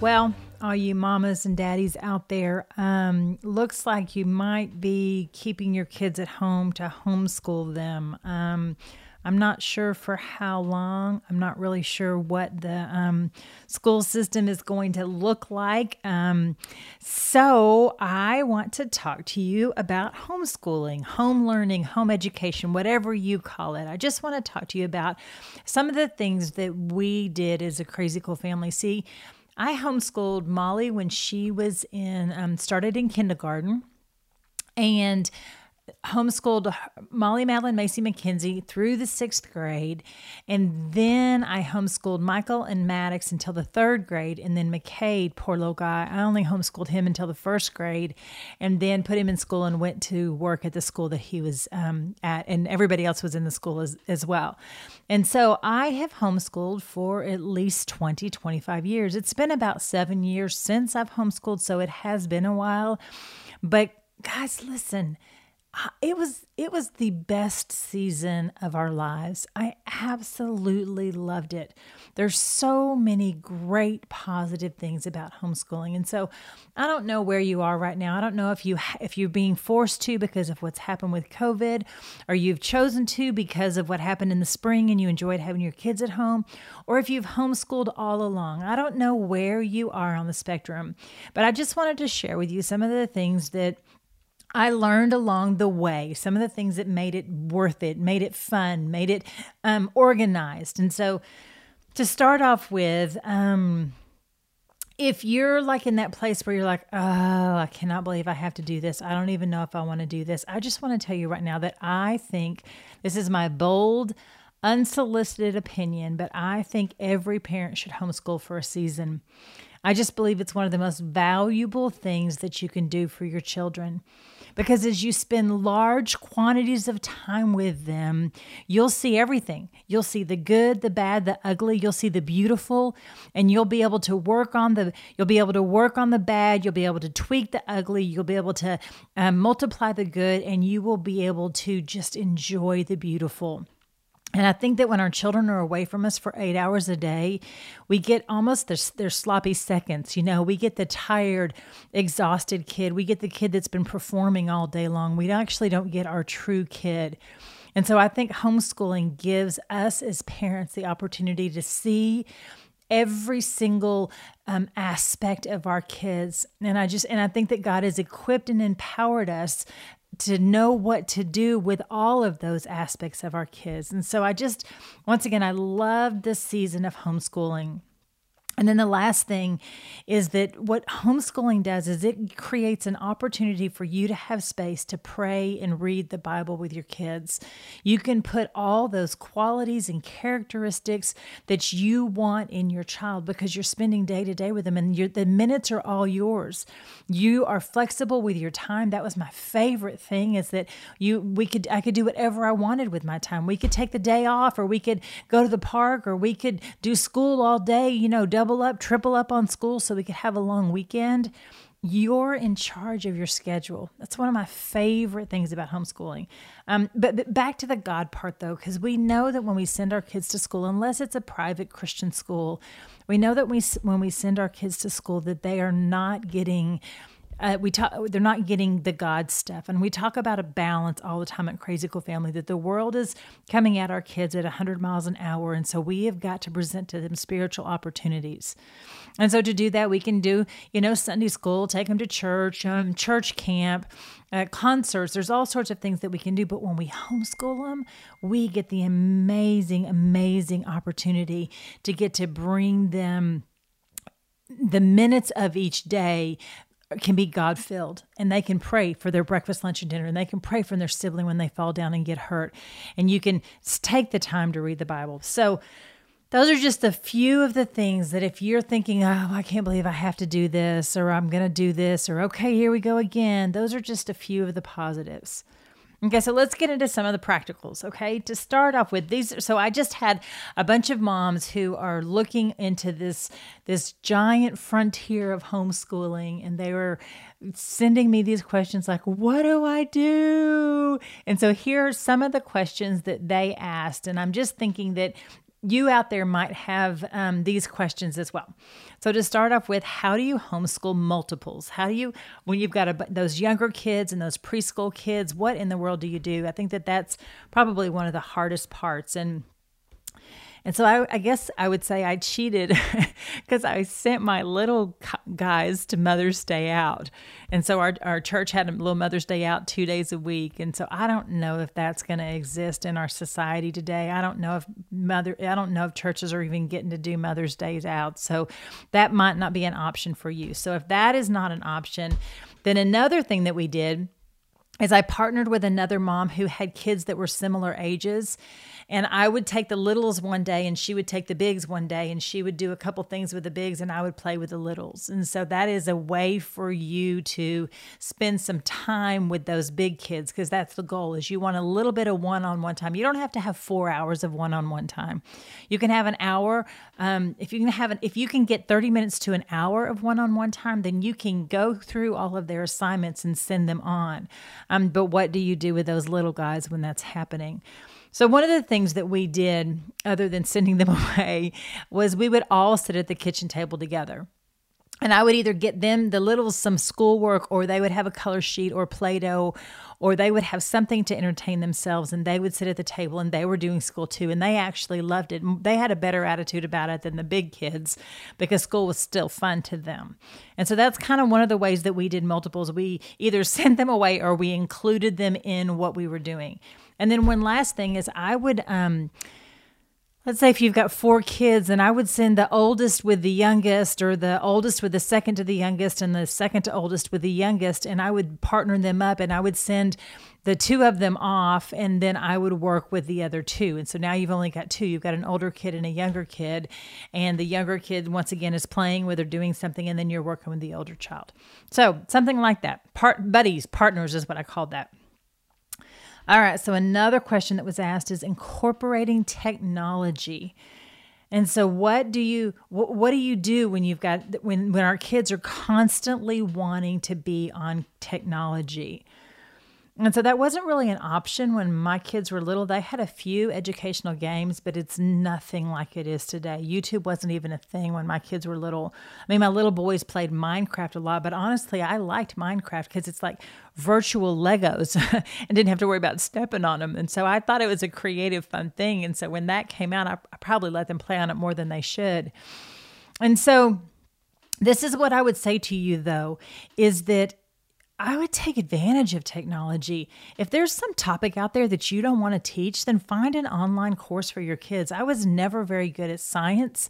Well, all you mamas and daddies out there, um, looks like you might be keeping your kids at home to homeschool them. Um, I'm not sure for how long. I'm not really sure what the um, school system is going to look like. Um, so, I want to talk to you about homeschooling, home learning, home education, whatever you call it. I just want to talk to you about some of the things that we did as a crazy cool family. See, I homeschooled Molly when she was in, um, started in kindergarten. And homeschooled Molly Madeline Macy McKenzie through the sixth grade. And then I homeschooled Michael and Maddox until the third grade. And then McCade, poor little guy, I only homeschooled him until the first grade and then put him in school and went to work at the school that he was um, at. And everybody else was in the school as, as well. And so I have homeschooled for at least 20, 25 years. It's been about seven years since I've homeschooled. So it has been a while. But guys, listen it was it was the best season of our lives. I absolutely loved it. There's so many great positive things about homeschooling. And so I don't know where you are right now. I don't know if you if you're being forced to because of what's happened with COVID or you've chosen to because of what happened in the spring and you enjoyed having your kids at home or if you've homeschooled all along. I don't know where you are on the spectrum, but I just wanted to share with you some of the things that I learned along the way some of the things that made it worth it, made it fun, made it um, organized. And so, to start off with, um, if you're like in that place where you're like, oh, I cannot believe I have to do this. I don't even know if I want to do this. I just want to tell you right now that I think this is my bold, unsolicited opinion, but I think every parent should homeschool for a season. I just believe it's one of the most valuable things that you can do for your children. Because as you spend large quantities of time with them, you'll see everything. You'll see the good, the bad, the ugly, you'll see the beautiful, and you'll be able to work on the you'll be able to work on the bad, you'll be able to tweak the ugly, you'll be able to um, multiply the good, and you will be able to just enjoy the beautiful. And I think that when our children are away from us for eight hours a day, we get almost their, their sloppy seconds. You know, we get the tired, exhausted kid. We get the kid that's been performing all day long. We actually don't get our true kid. And so I think homeschooling gives us as parents the opportunity to see every single um, aspect of our kids and i just and i think that god has equipped and empowered us to know what to do with all of those aspects of our kids. And so I just, once again, I love this season of homeschooling. And then the last thing is that what homeschooling does is it creates an opportunity for you to have space to pray and read the Bible with your kids. You can put all those qualities and characteristics that you want in your child because you're spending day to day with them and the minutes are all yours. You are flexible with your time. That was my favorite thing is that you we could I could do whatever I wanted with my time. We could take the day off or we could go to the park or we could do school all day, you know, double double up, triple up on school so we could have a long weekend. You're in charge of your schedule. That's one of my favorite things about homeschooling. Um, but, but back to the God part though, because we know that when we send our kids to school, unless it's a private Christian school, we know that we when we send our kids to school that they are not getting uh, we talk they're not getting the god stuff. And we talk about a balance all the time at crazy cool family that the world is coming at our kids at 100 miles an hour. And so we have got to present to them spiritual opportunities. And so to do that we can do you know sunday school take them to church um, church camp uh, concerts. There's all sorts of things that we can do. But when we homeschool them we get the amazing amazing opportunity to get to bring them the minutes of each day can be God filled and they can pray for their breakfast, lunch, and dinner, and they can pray for their sibling when they fall down and get hurt. And you can take the time to read the Bible. So, those are just a few of the things that if you're thinking, oh, I can't believe I have to do this, or I'm going to do this, or okay, here we go again, those are just a few of the positives. Okay, so let's get into some of the practicals. Okay, to start off with these, so I just had a bunch of moms who are looking into this this giant frontier of homeschooling, and they were sending me these questions like, "What do I do?" And so here are some of the questions that they asked, and I'm just thinking that you out there might have um, these questions as well. So, to start off with, how do you homeschool multiples? How do you, when you've got a, those younger kids and those preschool kids, what in the world do you do? I think that that's probably one of the hardest parts. And and so I, I guess I would say I cheated because I sent my little guys to Mother's Day out. And so our, our church had a little Mother's Day out two days a week. And so I don't know if that's going to exist in our society today. I don't know if mother, I don't know if churches are even getting to do Mother's Days out. So that might not be an option for you. So if that is not an option, then another thing that we did is I partnered with another mom who had kids that were similar ages. And I would take the littles one day and she would take the bigs one day and she would do a couple things with the bigs and I would play with the littles. And so that is a way for you to spend some time with those big kids because that's the goal is you want a little bit of one-on-one time. You don't have to have 4 hours of one-on-one time. You can have an hour um, if you can have an, if you can get 30 minutes to an hour of one-on-one time, then you can go through all of their assignments and send them on. Um, but what do you do with those little guys when that's happening? So, one of the things that we did, other than sending them away, was we would all sit at the kitchen table together. And I would either get them, the littles, some schoolwork, or they would have a color sheet or Play Doh, or they would have something to entertain themselves and they would sit at the table and they were doing school too. And they actually loved it. They had a better attitude about it than the big kids because school was still fun to them. And so that's kind of one of the ways that we did multiples. We either sent them away or we included them in what we were doing. And then one last thing is I would um let's say if you've got four kids and I would send the oldest with the youngest or the oldest with the second to the youngest and the second to oldest with the youngest and I would partner them up and I would send the two of them off and then I would work with the other two. And so now you've only got two. You've got an older kid and a younger kid and the younger kid once again is playing with or doing something and then you're working with the older child. So, something like that. Part buddies, partners is what I called that. All right. So another question that was asked is incorporating technology. And so what do you what, what do you do when you've got when when our kids are constantly wanting to be on technology? And so that wasn't really an option when my kids were little. They had a few educational games, but it's nothing like it is today. YouTube wasn't even a thing when my kids were little. I mean, my little boys played Minecraft a lot, but honestly, I liked Minecraft because it's like virtual Legos and didn't have to worry about stepping on them. And so I thought it was a creative, fun thing. And so when that came out, I, I probably let them play on it more than they should. And so this is what I would say to you, though, is that I would take advantage of technology. If there's some topic out there that you don't want to teach, then find an online course for your kids. I was never very good at science.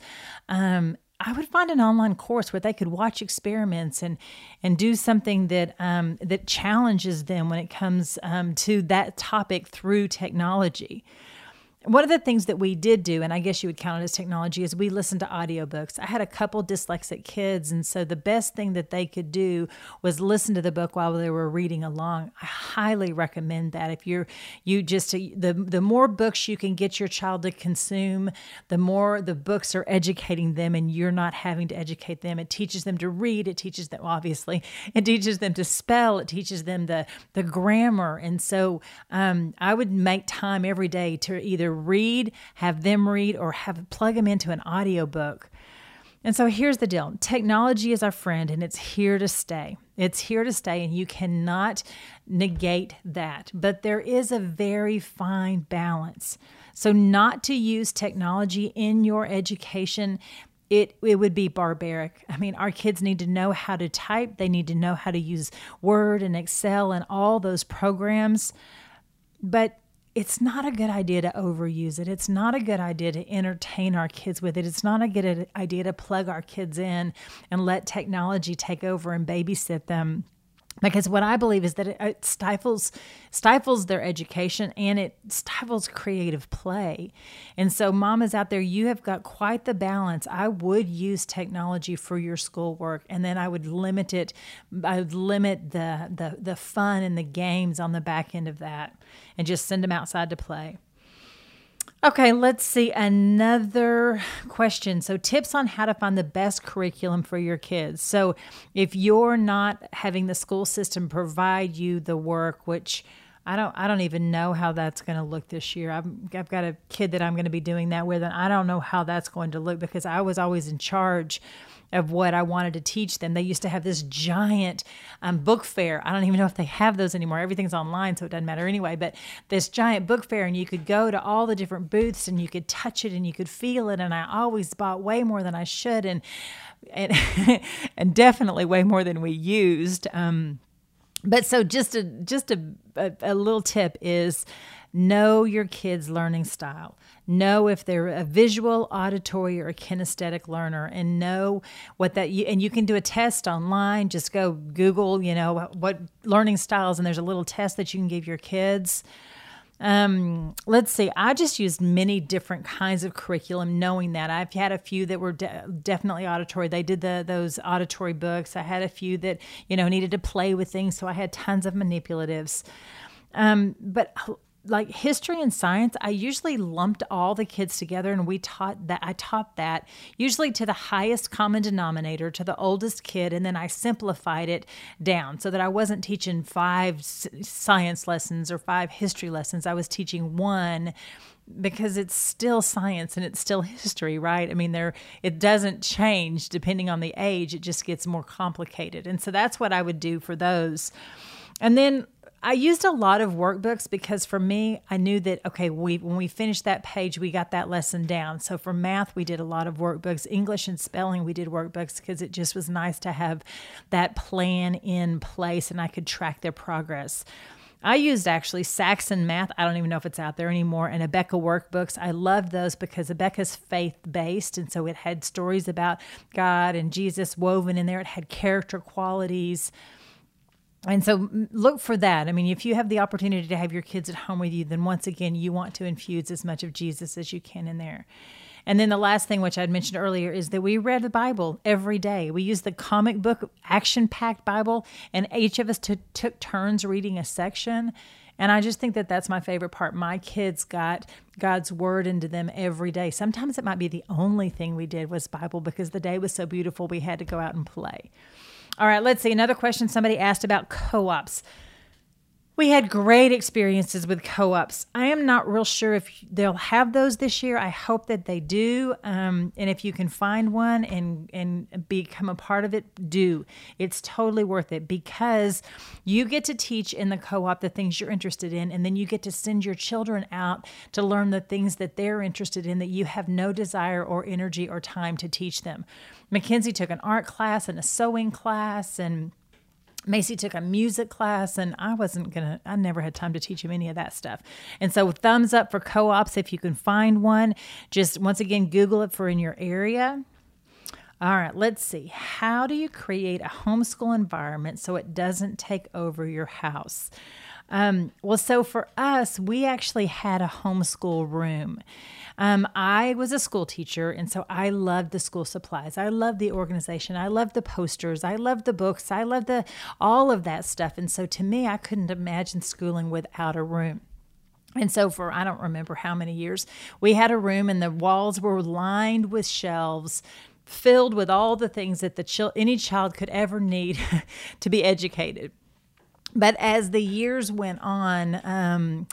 Um, I would find an online course where they could watch experiments and and do something that um, that challenges them when it comes um, to that topic through technology one of the things that we did do, and I guess you would count it as technology, is we listened to audiobooks. I had a couple dyslexic kids, and so the best thing that they could do was listen to the book while they were reading along. I highly recommend that. If you're you just the the more books you can get your child to consume, the more the books are educating them, and you're not having to educate them. It teaches them to read. It teaches them obviously. It teaches them to spell. It teaches them the the grammar, and so um, I would make time every day to either read, have them read, or have plug them into an audiobook. And so here's the deal technology is our friend and it's here to stay. It's here to stay, and you cannot negate that. But there is a very fine balance. So, not to use technology in your education, it, it would be barbaric. I mean, our kids need to know how to type, they need to know how to use Word and Excel and all those programs. But it's not a good idea to overuse it. It's not a good idea to entertain our kids with it. It's not a good idea to plug our kids in and let technology take over and babysit them because what I believe is that it, it, stifles stifles their education and it stifles creative play. And so, mamas out there, you have got quite the balance. I would use technology for your schoolwork, and then I would limit it. I would limit the the the fun and the games on the back end of that, and just send them outside to play. Okay, let's see another question. So, tips on how to find the best curriculum for your kids. So, if you're not having the school system provide you the work, which I don't, I don't even know how that's going to look this year. I've, I've got a kid that I'm going to be doing that with, and I don't know how that's going to look because I was always in charge of what I wanted to teach them. They used to have this giant um, book fair. I don't even know if they have those anymore. Everything's online, so it doesn't matter anyway. But this giant book fair, and you could go to all the different booths and you could touch it and you could feel it. And I always bought way more than I should, and and, and definitely way more than we used. Um, but so just a just a, a, a little tip is know your kids' learning style know if they're a visual, auditory, or kinesthetic learner, and know what that. You, and you can do a test online. Just go Google, you know, what learning styles, and there's a little test that you can give your kids. Um, let's see. I just used many different kinds of curriculum, knowing that I've had a few that were de- definitely auditory. They did the those auditory books. I had a few that you know needed to play with things, so I had tons of manipulatives. Um, but like history and science, I usually lumped all the kids together and we taught that. I taught that usually to the highest common denominator, to the oldest kid, and then I simplified it down so that I wasn't teaching five science lessons or five history lessons. I was teaching one because it's still science and it's still history, right? I mean, there it doesn't change depending on the age; it just gets more complicated. And so that's what I would do for those. And then I used a lot of workbooks because for me, I knew that okay, we when we finished that page, we got that lesson down. So for math, we did a lot of workbooks. English and spelling, we did workbooks because it just was nice to have that plan in place and I could track their progress. I used actually Saxon Math. I don't even know if it's out there anymore. And Abeka workbooks. I loved those because Abeka's faith based. And so it had stories about God and Jesus woven in there. It had character qualities and so look for that. I mean, if you have the opportunity to have your kids at home with you, then once again, you want to infuse as much of Jesus as you can in there. And then the last thing, which I'd mentioned earlier, is that we read the Bible every day. We use the comic book, action packed Bible, and each of us t- took turns reading a section. And I just think that that's my favorite part. My kids got God's word into them every day. Sometimes it might be the only thing we did was Bible because the day was so beautiful we had to go out and play. All right, let's see. Another question somebody asked about co ops. We had great experiences with co ops. I am not real sure if they'll have those this year. I hope that they do. Um, and if you can find one and, and become a part of it, do. It's totally worth it because you get to teach in the co op the things you're interested in, and then you get to send your children out to learn the things that they're interested in that you have no desire or energy or time to teach them. Mackenzie took an art class and a sewing class and Macy took a music class, and I wasn't gonna, I never had time to teach him any of that stuff. And so, thumbs up for co ops if you can find one. Just once again, Google it for in your area. All right, let's see. How do you create a homeschool environment so it doesn't take over your house? Um, well, so for us, we actually had a homeschool room. Um, I was a school teacher, and so I loved the school supplies. I loved the organization. I loved the posters. I loved the books. I loved the all of that stuff. And so to me, I couldn't imagine schooling without a room. And so, for I don't remember how many years, we had a room, and the walls were lined with shelves filled with all the things that the ch- any child could ever need to be educated. But as the years went on, um,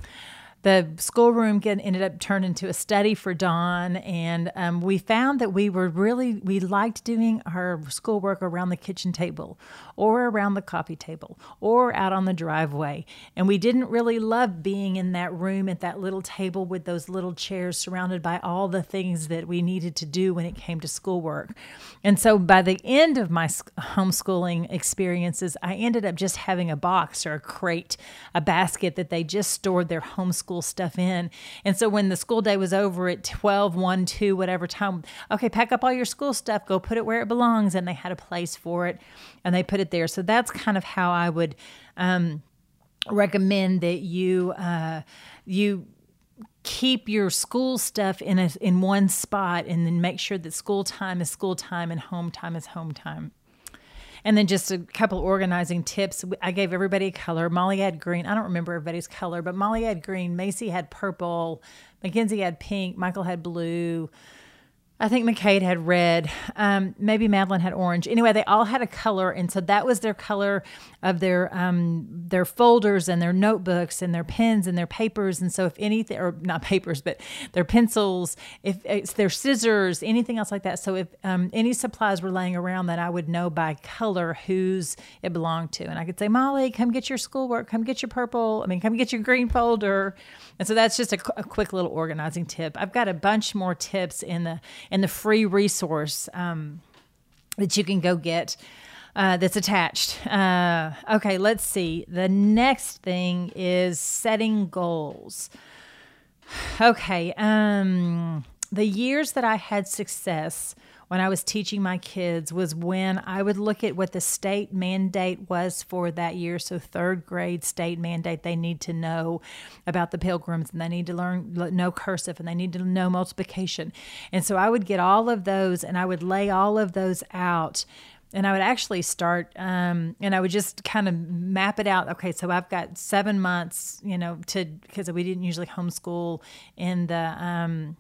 the schoolroom get, ended up turned into a study for Don, and um, we found that we were really we liked doing our schoolwork around the kitchen table, or around the coffee table, or out on the driveway, and we didn't really love being in that room at that little table with those little chairs surrounded by all the things that we needed to do when it came to schoolwork. And so by the end of my homeschooling experiences, I ended up just having a box or a crate, a basket that they just stored their homeschool school stuff in. And so when the school day was over at 12, 1, 2, whatever time, okay, pack up all your school stuff, go put it where it belongs. And they had a place for it and they put it there. So that's kind of how I would um, recommend that you, uh, you, keep your school stuff in a, in one spot and then make sure that school time is school time and home time is home time. And then just a couple organizing tips. I gave everybody a color. Molly had green. I don't remember everybody's color, but Molly had green. Macy had purple. Mackenzie had pink. Michael had blue. I think McCade had red. Um, maybe Madeline had orange. Anyway, they all had a color, and so that was their color of their um, their folders and their notebooks and their pens and their papers. And so, if anything, or not papers, but their pencils, if it's their scissors, anything else like that. So, if um, any supplies were laying around, then I would know by color whose it belonged to, and I could say, Molly, come get your schoolwork. Come get your purple. I mean, come get your green folder. And so that's just a, a quick little organizing tip. I've got a bunch more tips in the and the free resource um, that you can go get. Uh, that's attached. Uh, okay, let's see. The next thing is setting goals. Okay, um, the years that I had success when I was teaching my kids was when I would look at what the state mandate was for that year. So, third grade state mandate, they need to know about the pilgrims and they need to learn know cursive and they need to know multiplication. And so, I would get all of those and I would lay all of those out and I would actually start, um, and I would just kind of map it out. Okay, so I've got seven months, you know, to because we didn't usually homeschool in the um,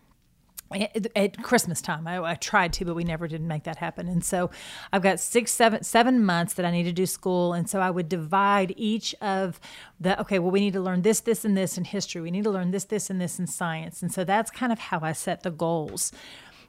at Christmas time. I, I, tried to, but we never did make that happen. And so I've got six, seven, seven months that I need to do school. And so I would divide each of the, okay, well, we need to learn this, this, and this in history. We need to learn this, this, and this in science. And so that's kind of how I set the goals.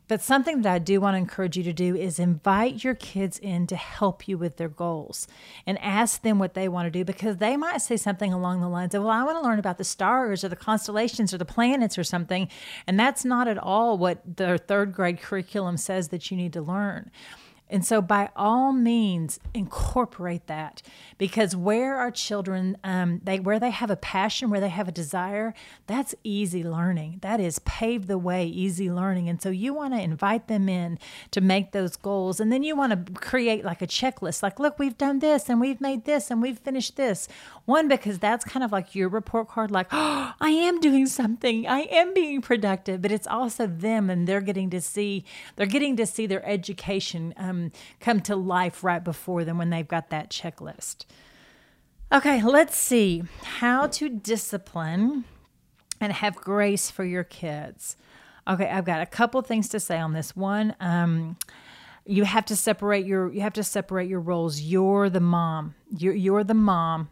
But something that I do want to encourage you to do is invite your kids in to help you with their goals and ask them what they want to do because they might say something along the lines of, Well, I want to learn about the stars or the constellations or the planets or something. And that's not at all what the third grade curriculum says that you need to learn. And so, by all means, incorporate that because where our children, um, they where they have a passion, where they have a desire, that's easy learning. That is pave the way, easy learning. And so, you want to invite them in to make those goals, and then you want to create like a checklist. Like, look, we've done this, and we've made this, and we've finished this. One because that's kind of like your report card. Like, oh, I am doing something. I am being productive. But it's also them, and they're getting to see. They're getting to see their education. Um, um, come to life right before them when they've got that checklist. Okay, let's see how to discipline and have grace for your kids. Okay, I've got a couple things to say on this one. Um, you have to separate your you have to separate your roles. You're the mom. You're you're the mom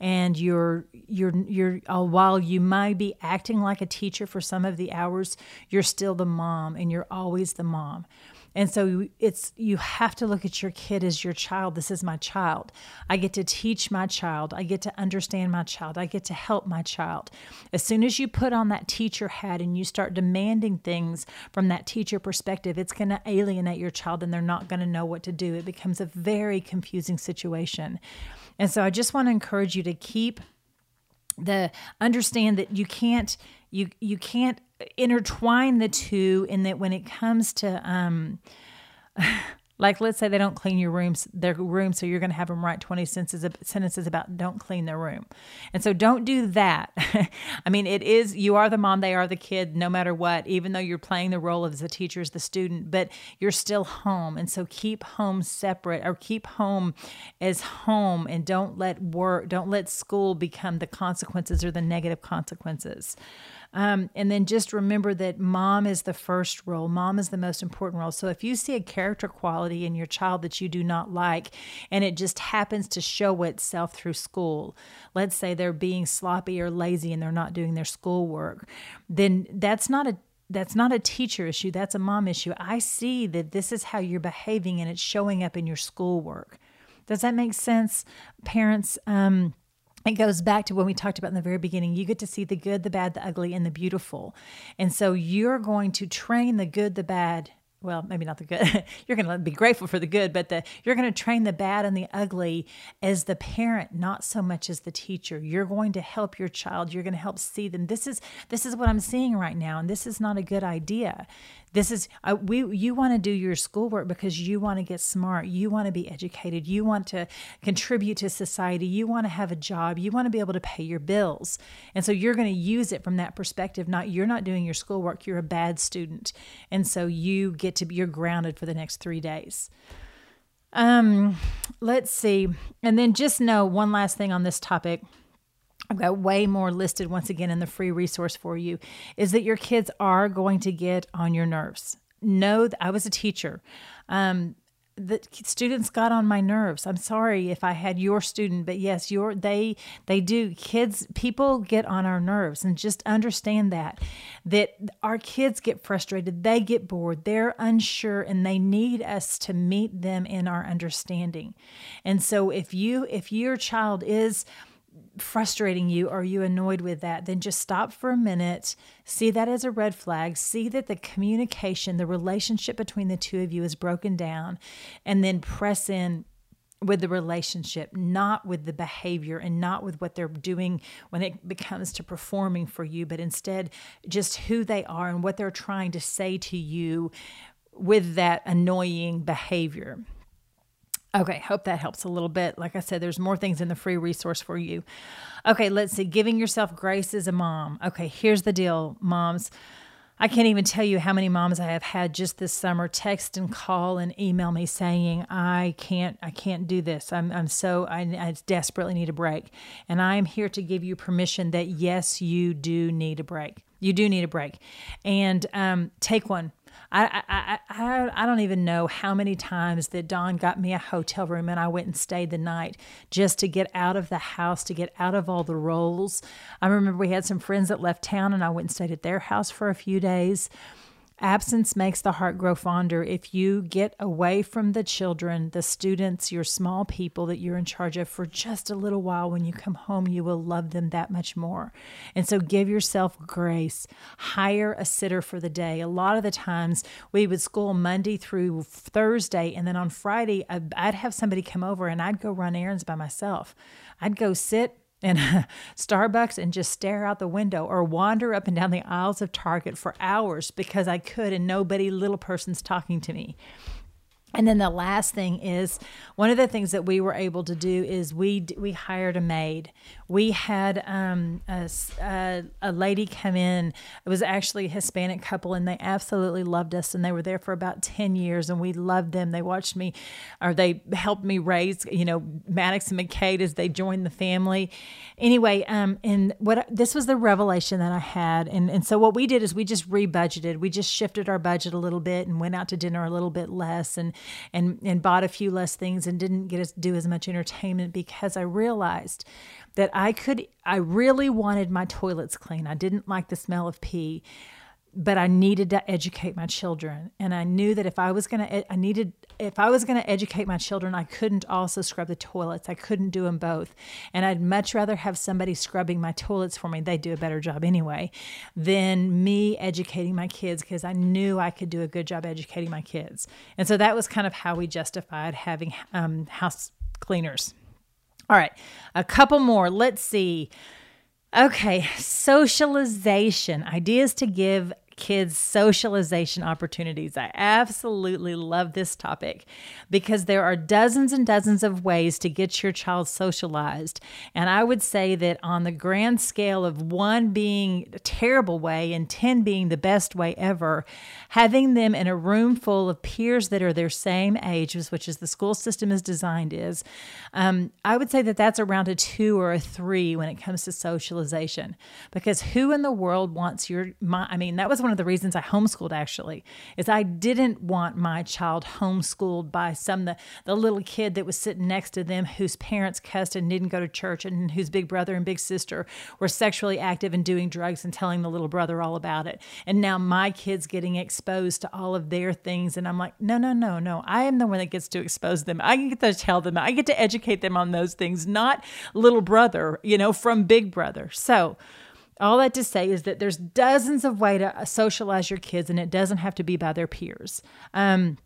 and you're you're you're uh, while you might be acting like a teacher for some of the hours you're still the mom and you're always the mom and so it's you have to look at your kid as your child. This is my child. I get to teach my child. I get to understand my child. I get to help my child. As soon as you put on that teacher hat and you start demanding things from that teacher perspective, it's going to alienate your child and they're not going to know what to do. It becomes a very confusing situation. And so I just want to encourage you to keep the understand that you can't you you can't intertwine the two in that when it comes to um like let's say they don't clean your rooms their room so you're going to have them write 20 sentences, sentences about don't clean their room. And so don't do that. I mean it is you are the mom they are the kid no matter what even though you're playing the role as the teacher as the student but you're still home. And so keep home separate or keep home as home and don't let work don't let school become the consequences or the negative consequences. Um, and then just remember that mom is the first role, mom is the most important role. So if you see a character quality in your child that you do not like, and it just happens to show itself through school, let's say they're being sloppy or lazy and they're not doing their schoolwork, then that's not a that's not a teacher issue that's a mom issue i see that this is how you're behaving and it's showing up in your schoolwork does that make sense parents um, it goes back to when we talked about in the very beginning. You get to see the good, the bad, the ugly, and the beautiful. And so you're going to train the good, the bad, well, maybe not the good. you're going to be grateful for the good, but the you're going to train the bad and the ugly as the parent, not so much as the teacher. You're going to help your child. You're going to help see them. This is this is what I'm seeing right now, and this is not a good idea. This is uh, we you want to do your schoolwork because you want to get smart, you want to be educated, you want to contribute to society, you want to have a job, you want to be able to pay your bills. And so you're going to use it from that perspective, not you're not doing your schoolwork, you're a bad student. And so you get to be you're grounded for the next 3 days. Um let's see. And then just know one last thing on this topic I've got way more listed once again in the free resource for you is that your kids are going to get on your nerves. Know that I was a teacher. Um, the students got on my nerves. I'm sorry if I had your student, but yes, your they they do. Kids, people get on our nerves, and just understand that that our kids get frustrated, they get bored, they're unsure, and they need us to meet them in our understanding. And so, if you if your child is frustrating you or you annoyed with that, then just stop for a minute, see that as a red flag, see that the communication, the relationship between the two of you is broken down, and then press in with the relationship, not with the behavior and not with what they're doing when it becomes to performing for you, but instead just who they are and what they're trying to say to you with that annoying behavior. Okay, hope that helps a little bit. Like I said, there's more things in the free resource for you. Okay, let's see. Giving yourself grace as a mom. Okay, here's the deal, moms. I can't even tell you how many moms I have had just this summer text and call and email me saying I can't I can't do this. I'm I'm so I, I desperately need a break. And I am here to give you permission that yes, you do need a break. You do need a break. And um, take one I, I, I, I don't even know how many times that Don got me a hotel room and I went and stayed the night just to get out of the house, to get out of all the roles. I remember we had some friends that left town and I went and stayed at their house for a few days. Absence makes the heart grow fonder. If you get away from the children, the students, your small people that you're in charge of for just a little while, when you come home, you will love them that much more. And so give yourself grace. Hire a sitter for the day. A lot of the times we would school Monday through Thursday, and then on Friday, I'd have somebody come over and I'd go run errands by myself. I'd go sit in Starbucks and just stare out the window or wander up and down the aisles of Target for hours because I could and nobody, little person's talking to me. And then the last thing is one of the things that we were able to do is we we hired a maid. We had um, a, a, a, lady come in. It was actually a Hispanic couple, and they absolutely loved us. And they were there for about ten years, and we loved them. They watched me, or they helped me raise, you know, Maddox and McCade as they joined the family. Anyway, um, and what this was the revelation that I had, and and so what we did is we just rebudgeted. We just shifted our budget a little bit and went out to dinner a little bit less, and and and bought a few less things and didn't get to do as much entertainment because I realized that I could I really wanted my toilets clean. I didn't like the smell of pee but I needed to educate my children. And I knew that if I was going to, I needed, if I was going to educate my children, I couldn't also scrub the toilets. I couldn't do them both. And I'd much rather have somebody scrubbing my toilets for me. They do a better job anyway than me educating my kids because I knew I could do a good job educating my kids. And so that was kind of how we justified having um, house cleaners. All right, a couple more. Let's see. Okay, socialization ideas to give kids socialization opportunities. I absolutely love this topic because there are dozens and dozens of ways to get your child socialized. And I would say that on the grand scale of one being a terrible way and 10 being the best way ever, having them in a room full of peers that are their same ages, which is the school system is designed is, um, I would say that that's around a two or a three when it comes to socialization. Because who in the world wants your, my, I mean, that was one of the reasons I homeschooled actually, is I didn't want my child homeschooled by some the, the little kid that was sitting next to them whose parents cussed and didn't go to church and whose big brother and big sister were sexually active and doing drugs and telling the little brother all about it. And now my kid's getting exposed to all of their things. And I'm like, no, no, no, no. I am the one that gets to expose them. I get to tell them, I get to educate them on those things, not little brother, you know, from big brother. So, all that to say is that there's dozens of ways to socialize your kids, and it doesn't have to be by their peers. Um,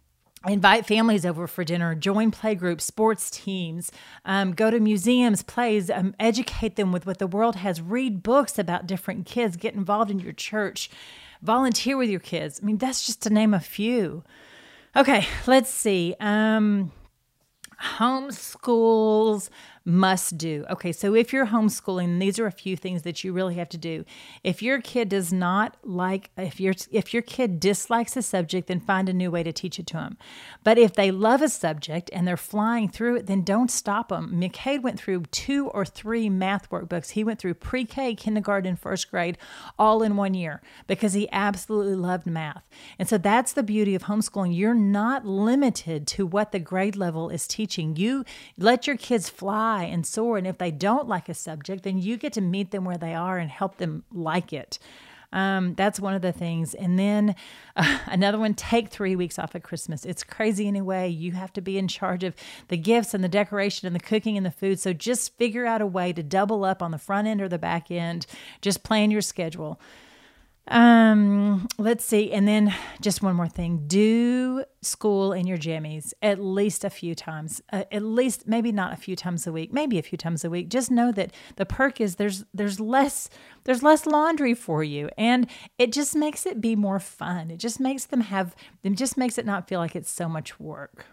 invite families over for dinner join playgroups sports teams um, go to museums plays um, educate them with what the world has. Read books about different kids. Get involved in your church. Volunteer with your kids. I mean that's just to name a few. Okay let's see. Um, homeschools must do. Okay, so if you're homeschooling, these are a few things that you really have to do. If your kid does not like if your if your kid dislikes a subject, then find a new way to teach it to them. But if they love a subject and they're flying through it, then don't stop them. McCade went through two or three math workbooks. He went through pre-K, kindergarten, first grade, all in one year because he absolutely loved math. And so that's the beauty of homeschooling. You're not limited to what the grade level is teaching. You let your kids fly fly and soar. And if they don't like a subject, then you get to meet them where they are and help them like it. Um, that's one of the things. And then uh, another one take three weeks off at Christmas. It's crazy anyway. You have to be in charge of the gifts and the decoration and the cooking and the food. So just figure out a way to double up on the front end or the back end. Just plan your schedule. Um, let's see. And then just one more thing. Do school in your jammies at least a few times. Uh, at least maybe not a few times a week, maybe a few times a week. Just know that the perk is there's there's less there's less laundry for you and it just makes it be more fun. It just makes them have it just makes it not feel like it's so much work.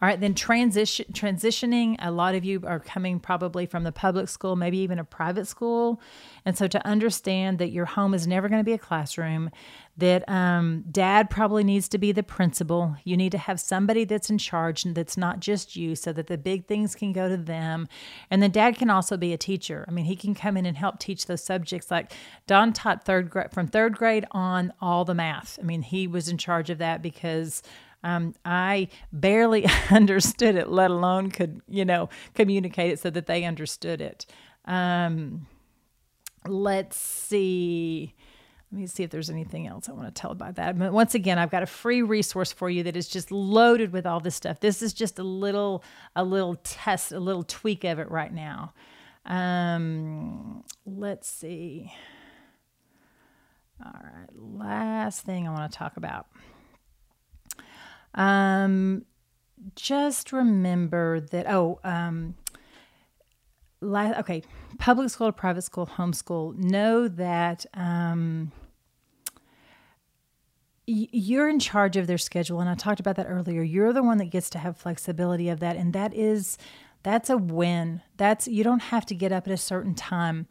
All right, then transition transitioning. A lot of you are coming probably from the public school, maybe even a private school, and so to understand that your home is never going to be a classroom, that um, dad probably needs to be the principal. You need to have somebody that's in charge and that's not just you, so that the big things can go to them, and then dad can also be a teacher. I mean, he can come in and help teach those subjects. Like Don taught third grade from third grade on all the math. I mean, he was in charge of that because um, I barely understood it, let alone could, you know, communicate it so that they understood it. Um, let's see. Let me see if there's anything else I want to tell about that. But once again, I've got a free resource for you that is just loaded with all this stuff. This is just a little, a little test, a little tweak of it right now. Um, let's see. All right, last thing I want to talk about. Um, just remember that, oh, um, la- okay, public school, private school, homeschool, know that um, you're in charge of their schedule. And I talked about that earlier. You're the one that gets to have flexibility of that. And that is, that's a win. That's, you don't have to get up at a certain time.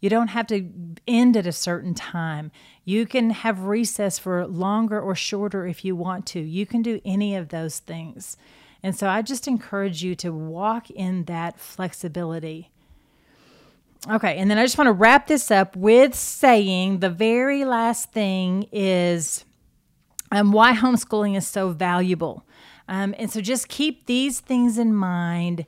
You don't have to end at a certain time. You can have recess for longer or shorter if you want to. You can do any of those things. And so I just encourage you to walk in that flexibility. Okay, and then I just want to wrap this up with saying the very last thing is um, why homeschooling is so valuable. Um, and so just keep these things in mind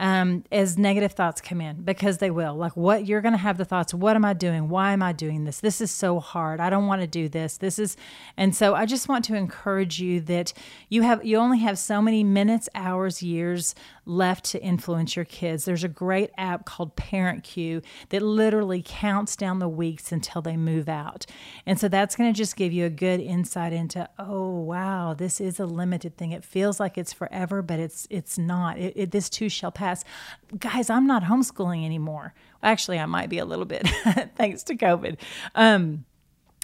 um, as negative thoughts come in because they will. Like, what you're going to have the thoughts, what am I doing? Why am I doing this? This is so hard. I don't want to do this. This is, and so I just want to encourage you that you have, you only have so many minutes, hours, years left to influence your kids. There's a great app called Parent Cue that literally counts down the weeks until they move out. And so that's going to just give you a good insight into, oh, wow, this is a limited thing. It feels like it's forever, but it's, it's not. It, it, this too shall pass Guys, I'm not homeschooling anymore. Actually, I might be a little bit thanks to COVID. Um,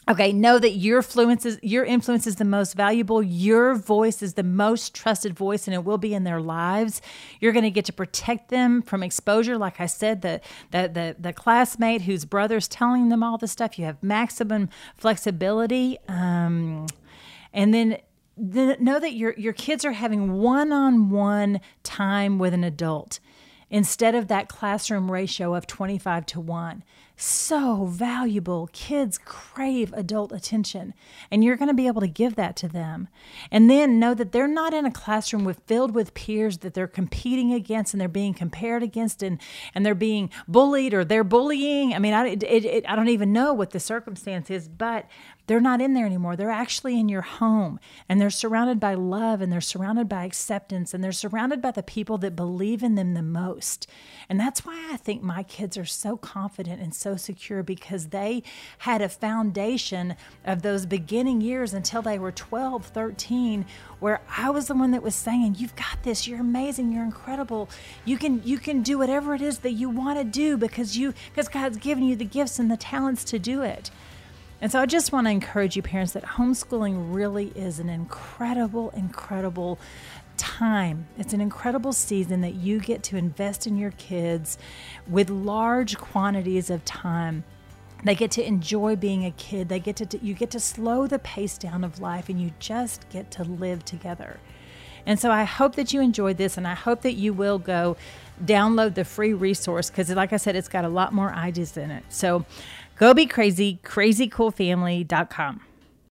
Okay, know that your influence is your influence is the most valuable. Your voice is the most trusted voice, and it will be in their lives. You're going to get to protect them from exposure. Like I said, the the the, the classmate whose brother's telling them all this stuff. You have maximum flexibility, um, and then the, know that your your kids are having one-on-one time with an adult instead of that classroom ratio of 25 to 1 so valuable. Kids crave adult attention, and you're going to be able to give that to them. And then know that they're not in a classroom with filled with peers that they're competing against and they're being compared against and, and they're being bullied or they're bullying. I mean, I, it, it, I don't even know what the circumstance is, but they're not in there anymore. They're actually in your home and they're surrounded by love and they're surrounded by acceptance and they're surrounded by the people that believe in them the most. And that's why I think my kids are so confident and so secure because they had a foundation of those beginning years until they were 12, 13 where I was the one that was saying, "You've got this. You're amazing. You're incredible. You can you can do whatever it is that you want to do because you because God's given you the gifts and the talents to do it." And so I just want to encourage you parents that homeschooling really is an incredible incredible time. It's an incredible season that you get to invest in your kids with large quantities of time. They get to enjoy being a kid. They get to you get to slow the pace down of life and you just get to live together. And so I hope that you enjoyed this and I hope that you will go download the free resource cuz like I said it's got a lot more ideas in it. So go be crazy crazycoolfamily.com.